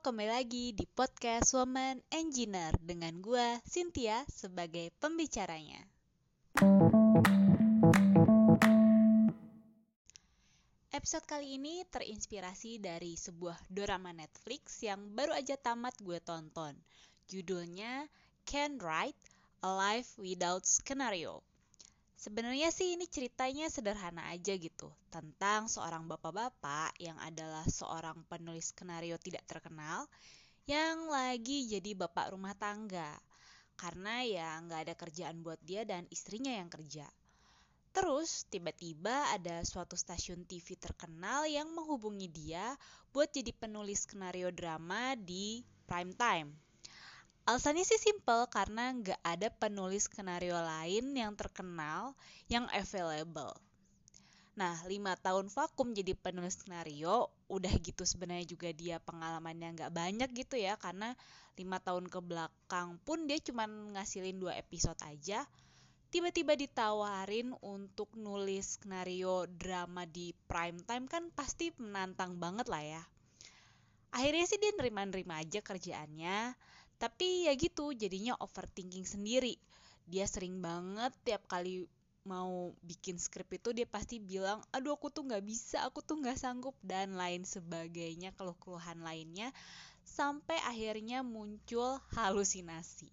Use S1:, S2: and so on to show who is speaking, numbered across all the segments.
S1: kembali lagi di podcast Woman Engineer dengan gue, Cynthia, sebagai pembicaranya. Episode kali ini terinspirasi dari sebuah drama Netflix yang baru aja tamat gue tonton. Judulnya Can Write A Life Without Scenario. Sebenarnya sih ini ceritanya sederhana aja gitu, tentang seorang bapak-bapak yang adalah seorang penulis skenario tidak terkenal yang lagi jadi bapak rumah tangga. Karena ya nggak ada kerjaan buat dia dan istrinya yang kerja. Terus tiba-tiba ada suatu stasiun TV terkenal yang menghubungi dia buat jadi penulis skenario drama di prime time. Alasannya sih simple karena nggak ada penulis skenario lain yang terkenal yang available. Nah, lima tahun vakum jadi penulis skenario, udah gitu sebenarnya juga dia pengalamannya nggak banyak gitu ya, karena lima tahun ke belakang pun dia cuma ngasilin dua episode aja. Tiba-tiba ditawarin untuk nulis skenario drama di prime time kan pasti menantang banget lah ya. Akhirnya sih dia nerima-nerima aja kerjaannya, tapi ya gitu jadinya overthinking sendiri. Dia sering banget tiap kali mau bikin skrip itu dia pasti bilang aduh aku tuh nggak bisa aku tuh nggak sanggup dan lain sebagainya keluh-keluhan lainnya sampai akhirnya muncul halusinasi.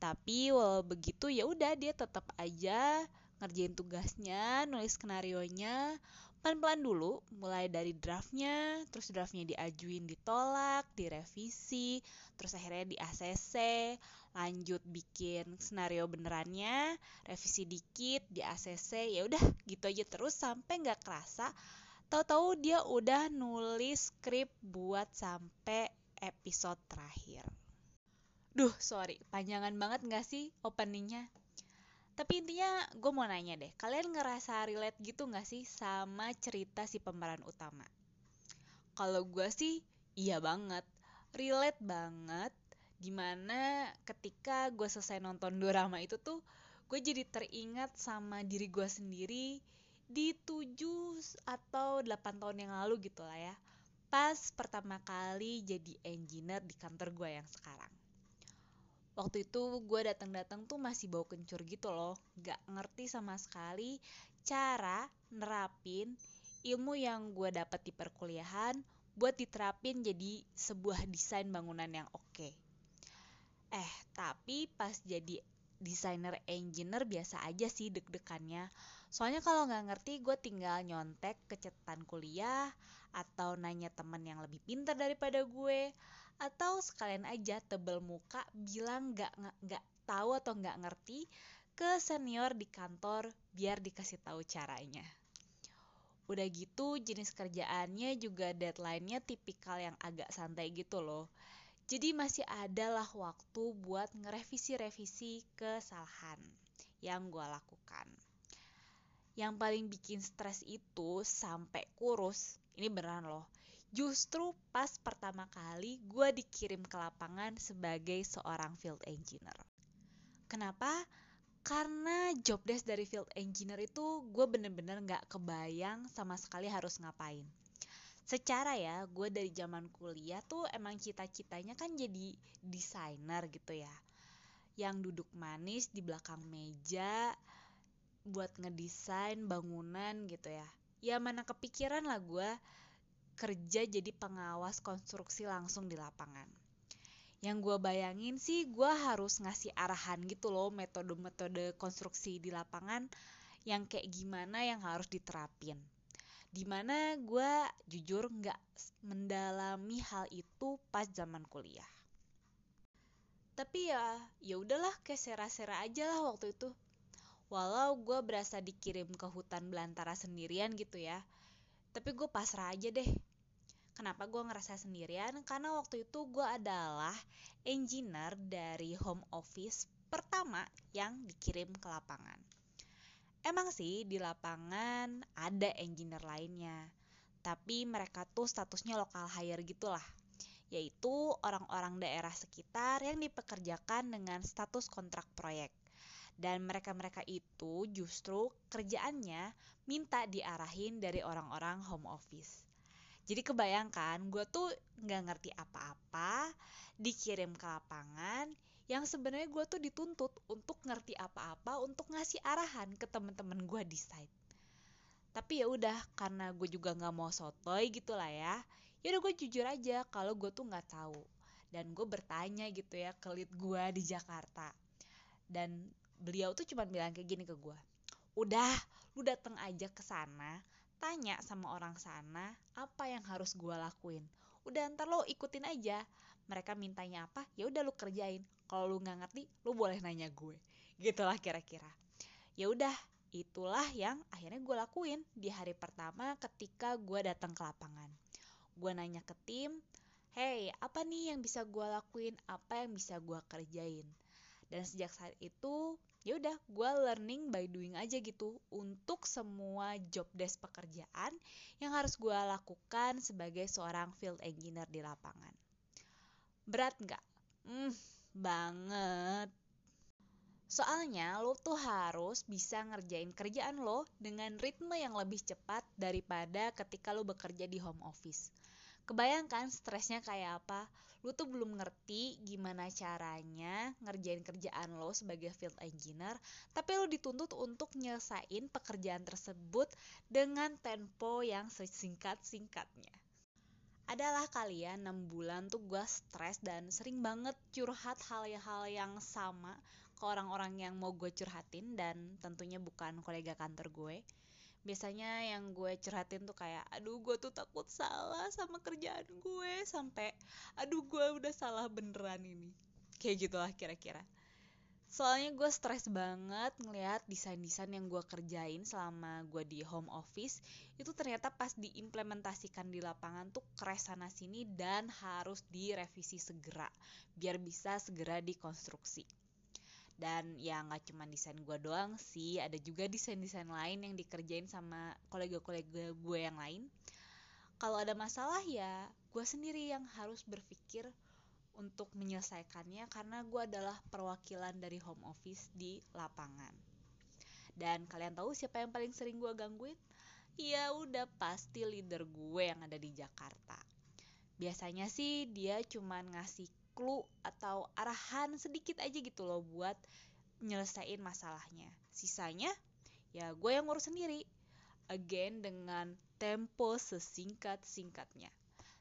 S1: Tapi walau begitu ya udah dia tetap aja ngerjain tugasnya nulis skenario nya pelan-pelan dulu mulai dari draftnya terus draftnya diajuin ditolak direvisi terus akhirnya di ACC lanjut bikin skenario benerannya revisi dikit di ACC ya udah gitu aja terus sampai nggak kerasa tahu-tahu dia udah nulis skrip buat sampai episode terakhir Duh, sorry, panjangan banget nggak sih openingnya? Tapi intinya gue mau nanya deh, kalian ngerasa relate gitu gak sih sama cerita si pemeran utama? Kalau gue sih iya banget, relate banget. Di mana ketika gue selesai nonton drama itu tuh, gue jadi teringat sama diri gue sendiri di 7 atau 8 tahun yang lalu gitu lah ya. Pas pertama kali jadi engineer di kantor gue yang sekarang waktu itu gue datang-datang tuh masih bau kencur gitu loh. Gak ngerti sama sekali cara nerapin ilmu yang gue dapat di perkuliahan buat diterapin jadi sebuah desain bangunan yang oke. Eh tapi pas jadi desainer engineer biasa aja sih deg-degannya. Soalnya kalau nggak ngerti gue tinggal nyontek ke catatan kuliah atau nanya temen yang lebih pintar daripada gue atau sekalian aja tebel muka bilang nggak nggak tahu atau nggak ngerti ke senior di kantor biar dikasih tahu caranya. Udah gitu jenis kerjaannya juga deadline-nya tipikal yang agak santai gitu loh. Jadi masih ada lah waktu buat ngerevisi-revisi kesalahan yang gue lakukan. Yang paling bikin stres itu sampai kurus, ini beneran loh justru pas pertama kali gue dikirim ke lapangan sebagai seorang field engineer. Kenapa? Karena job desk dari field engineer itu gue bener-bener gak kebayang sama sekali harus ngapain. Secara ya, gue dari zaman kuliah tuh emang cita-citanya kan jadi desainer gitu ya. Yang duduk manis di belakang meja buat ngedesain bangunan gitu ya. Ya mana kepikiran lah gue kerja jadi pengawas konstruksi langsung di lapangan. Yang gue bayangin sih gue harus ngasih arahan gitu loh metode-metode konstruksi di lapangan yang kayak gimana yang harus diterapin. Di mana gue jujur nggak mendalami hal itu pas zaman kuliah. Tapi ya, ya udahlah kayak sera-sera aja lah waktu itu. Walau gue berasa dikirim ke hutan belantara sendirian gitu ya. Tapi gue pasrah aja deh Kenapa gue ngerasa sendirian? Karena waktu itu gue adalah engineer dari home office pertama yang dikirim ke lapangan. Emang sih di lapangan ada engineer lainnya, tapi mereka tuh statusnya lokal hire gitulah, yaitu orang-orang daerah sekitar yang dipekerjakan dengan status kontrak proyek. Dan mereka-mereka itu justru kerjaannya minta diarahin dari orang-orang home office. Jadi kebayangkan gue tuh nggak ngerti apa-apa dikirim ke lapangan yang sebenarnya gue tuh dituntut untuk ngerti apa-apa untuk ngasih arahan ke temen-temen gue di site. Tapi ya udah karena gue juga nggak mau sotoy gitu lah ya ya udah gue jujur aja kalau gue tuh nggak tahu. Dan gue bertanya gitu ya ke lead gue di Jakarta. Dan beliau tuh cuma bilang kayak gini ke gue udah lu dateng aja ke sana tanya sama orang sana apa yang harus gue lakuin? Udah ntar lo ikutin aja. Mereka mintanya apa? Ya udah lu kerjain. Kalau lu nggak ngerti lu boleh nanya gue. Gitulah kira-kira. Ya udah itulah yang akhirnya gue lakuin di hari pertama ketika gue datang ke lapangan. Gue nanya ke tim hey apa nih yang bisa gue lakuin? Apa yang bisa gue kerjain dan sejak saat itu ya udah gue learning by doing aja gitu untuk semua job desk pekerjaan yang harus gue lakukan sebagai seorang field engineer di lapangan. Berat nggak? Hmm banget. Soalnya lo tuh harus bisa ngerjain kerjaan lo dengan ritme yang lebih cepat daripada ketika lo bekerja di home office. Kebayangkan stresnya kayak apa? Lo tuh belum ngerti gimana caranya ngerjain kerjaan lo sebagai field engineer, tapi lo dituntut untuk nyelesain pekerjaan tersebut dengan tempo yang sesingkat-singkatnya adalah kalian 6 bulan tuh gue stres dan sering banget curhat hal-hal yang sama ke orang-orang yang mau gue curhatin dan tentunya bukan kolega kantor gue biasanya yang gue curhatin tuh kayak aduh gue tuh takut salah sama kerjaan gue sampai aduh gue udah salah beneran ini. Kayak gitulah kira-kira. Soalnya gue stres banget ngelihat desain-desain yang gue kerjain selama gue di home office itu ternyata pas diimplementasikan di lapangan tuh keres sana sini dan harus direvisi segera biar bisa segera dikonstruksi dan ya nggak cuma desain gue doang sih ada juga desain-desain lain yang dikerjain sama kolega-kolega gue yang lain. Kalau ada masalah ya gue sendiri yang harus berpikir untuk menyelesaikannya karena gue adalah perwakilan dari home office di lapangan. Dan kalian tahu siapa yang paling sering gue gangguin? Ya udah pasti leader gue yang ada di Jakarta. Biasanya sih dia cuman ngasih clue atau arahan sedikit aja gitu loh buat nyelesain masalahnya. Sisanya ya gue yang ngurus sendiri. Again dengan tempo sesingkat-singkatnya.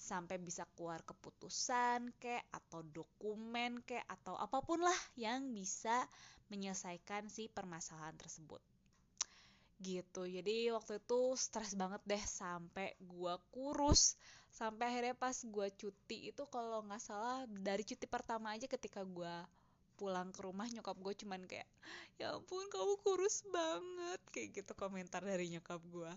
S1: Sampai bisa keluar keputusan kek atau dokumen kek atau apa pun lah yang bisa menyelesaikan si permasalahan tersebut gitu jadi waktu itu stres banget deh sampai gue kurus sampai akhirnya pas gue cuti itu kalau nggak salah dari cuti pertama aja ketika gue pulang ke rumah nyokap gue cuman kayak ya ampun kamu kurus banget kayak gitu komentar dari nyokap gue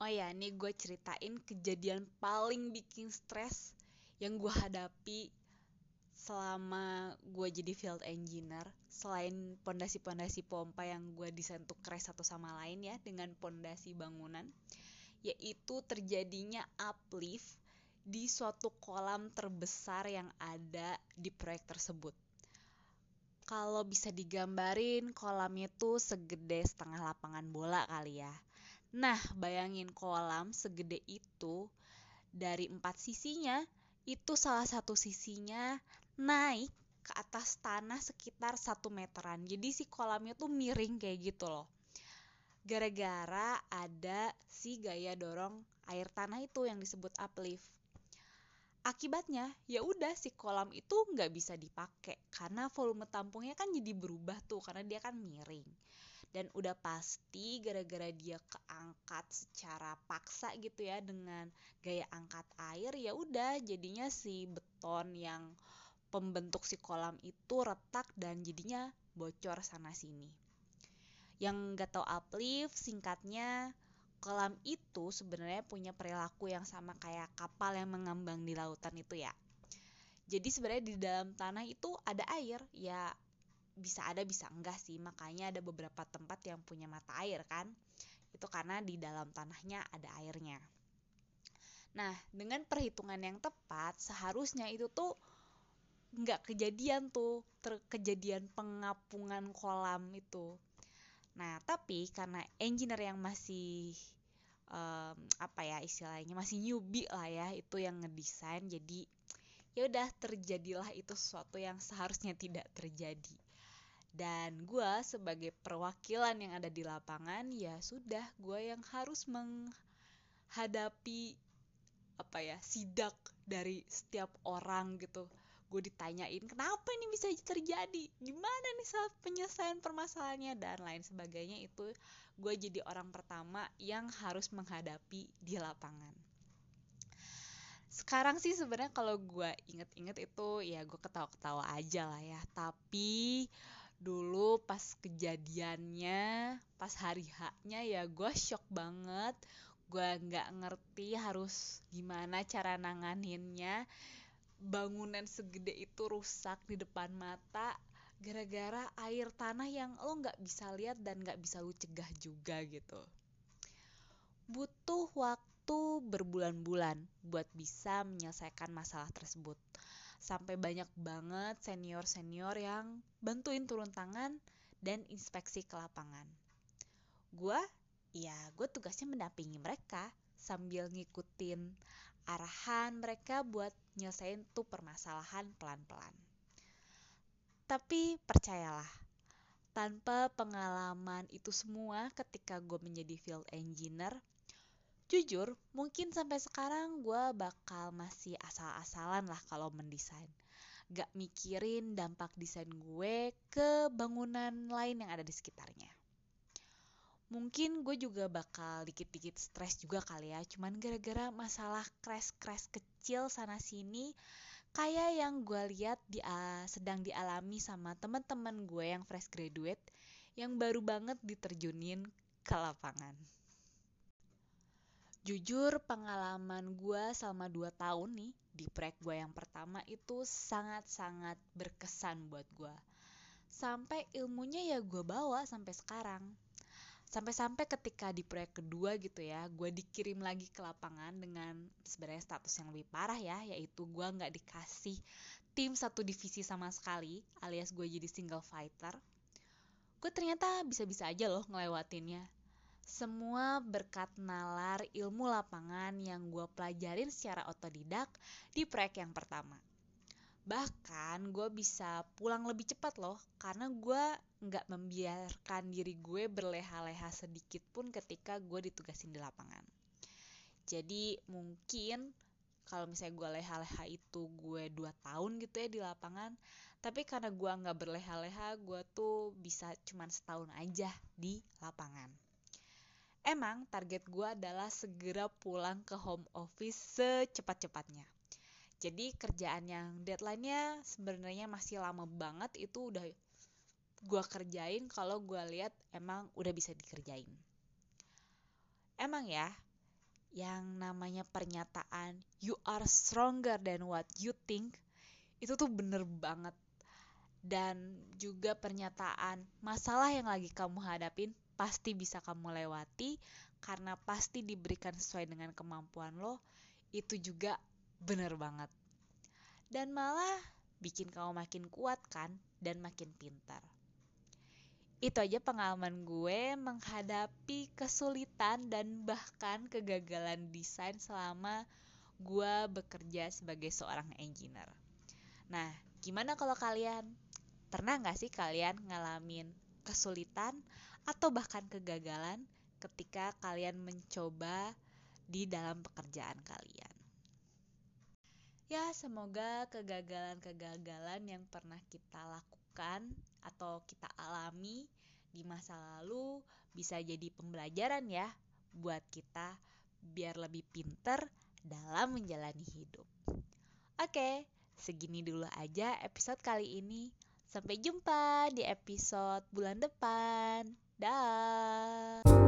S1: oh ya nih gue ceritain kejadian paling bikin stres yang gue hadapi selama gue jadi field engineer selain pondasi-pondasi pompa yang gue desain tuh crash satu sama lain ya dengan pondasi bangunan yaitu terjadinya uplift di suatu kolam terbesar yang ada di proyek tersebut. Kalau bisa digambarin kolamnya tuh segede setengah lapangan bola kali ya. Nah, bayangin kolam segede itu dari empat sisinya, itu salah satu sisinya naik ke atas tanah sekitar satu meteran. Jadi si kolamnya tuh miring kayak gitu loh. Gara-gara ada si gaya dorong air tanah itu yang disebut uplift akibatnya ya udah si kolam itu nggak bisa dipakai karena volume tampungnya kan jadi berubah tuh karena dia kan miring. Dan udah pasti gara-gara dia keangkat secara paksa gitu ya dengan gaya angkat air ya udah jadinya si beton yang pembentuk si kolam itu retak dan jadinya bocor sana sini yang gak tau uplift singkatnya kolam itu sebenarnya punya perilaku yang sama kayak kapal yang mengambang di lautan itu ya. Jadi sebenarnya di dalam tanah itu ada air, ya bisa ada bisa enggak sih. Makanya ada beberapa tempat yang punya mata air kan. Itu karena di dalam tanahnya ada airnya. Nah, dengan perhitungan yang tepat, seharusnya itu tuh nggak kejadian tuh, terkejadian pengapungan kolam itu. Nah, tapi karena engineer yang masih um, apa ya istilahnya masih newbie lah ya itu yang ngedesain jadi ya udah terjadilah itu sesuatu yang seharusnya tidak terjadi. Dan gue sebagai perwakilan yang ada di lapangan ya sudah gue yang harus menghadapi apa ya sidak dari setiap orang gitu gue ditanyain kenapa ini bisa terjadi? Gimana nih saat penyelesaian permasalahannya dan lain sebagainya itu gue jadi orang pertama yang harus menghadapi di lapangan. Sekarang sih sebenarnya kalau gue inget-inget itu ya gue ketawa-ketawa aja lah ya. Tapi dulu pas kejadiannya pas hari haknya ya gue shock banget. Gue nggak ngerti harus gimana cara nanganinnya bangunan segede itu rusak di depan mata gara-gara air tanah yang lo nggak bisa lihat dan nggak bisa lo cegah juga gitu. Butuh waktu berbulan-bulan buat bisa menyelesaikan masalah tersebut. Sampai banyak banget senior-senior yang bantuin turun tangan dan inspeksi ke lapangan. Gue, ya gue tugasnya mendampingi mereka sambil ngikutin arahan mereka buat nyelesain tuh permasalahan pelan-pelan. Tapi percayalah, tanpa pengalaman itu semua ketika gue menjadi field engineer, jujur mungkin sampai sekarang gue bakal masih asal-asalan lah kalau mendesain. Gak mikirin dampak desain gue ke bangunan lain yang ada di sekitarnya mungkin gue juga bakal dikit-dikit stres juga kali ya. Cuman gara-gara masalah crash-crash kecil sana sini kayak yang gue lihat di sedang dialami sama teman-teman gue yang fresh graduate yang baru banget diterjunin ke lapangan. Jujur pengalaman gue selama 2 tahun nih di proyek gue yang pertama itu sangat-sangat berkesan buat gue. Sampai ilmunya ya gue bawa sampai sekarang sampai-sampai ketika di proyek kedua gitu ya gue dikirim lagi ke lapangan dengan sebenarnya status yang lebih parah ya yaitu gue nggak dikasih tim satu divisi sama sekali alias gue jadi single fighter. Gue ternyata bisa-bisa aja loh ngelewatinnya. Semua berkat nalar ilmu lapangan yang gue pelajarin secara otodidak di proyek yang pertama. Bahkan gue bisa pulang lebih cepat loh karena gue nggak membiarkan diri gue berleha-leha sedikit pun ketika gue ditugasin di lapangan. Jadi mungkin kalau misalnya gue leha-leha itu gue dua tahun gitu ya di lapangan tapi karena gue nggak berleha-leha gue tuh bisa cuman setahun aja di lapangan. Emang target gue adalah segera pulang ke home office secepat-cepatnya. Jadi kerjaan yang deadline-nya sebenarnya masih lama banget itu udah gue kerjain kalau gue lihat emang udah bisa dikerjain emang ya yang namanya pernyataan you are stronger than what you think itu tuh bener banget dan juga pernyataan masalah yang lagi kamu hadapin pasti bisa kamu lewati karena pasti diberikan sesuai dengan kemampuan lo itu juga bener banget. Dan malah bikin kamu makin kuat kan dan makin pintar. Itu aja pengalaman gue menghadapi kesulitan dan bahkan kegagalan desain selama gue bekerja sebagai seorang engineer. Nah, gimana kalau kalian? Pernah gak sih kalian ngalamin kesulitan atau bahkan kegagalan ketika kalian mencoba di dalam pekerjaan kalian? Ya, semoga kegagalan-kegagalan yang pernah kita lakukan atau kita alami di masa lalu bisa jadi pembelajaran ya buat kita biar lebih pinter dalam menjalani hidup. Oke, segini dulu aja episode kali ini. Sampai jumpa di episode bulan depan. Dah.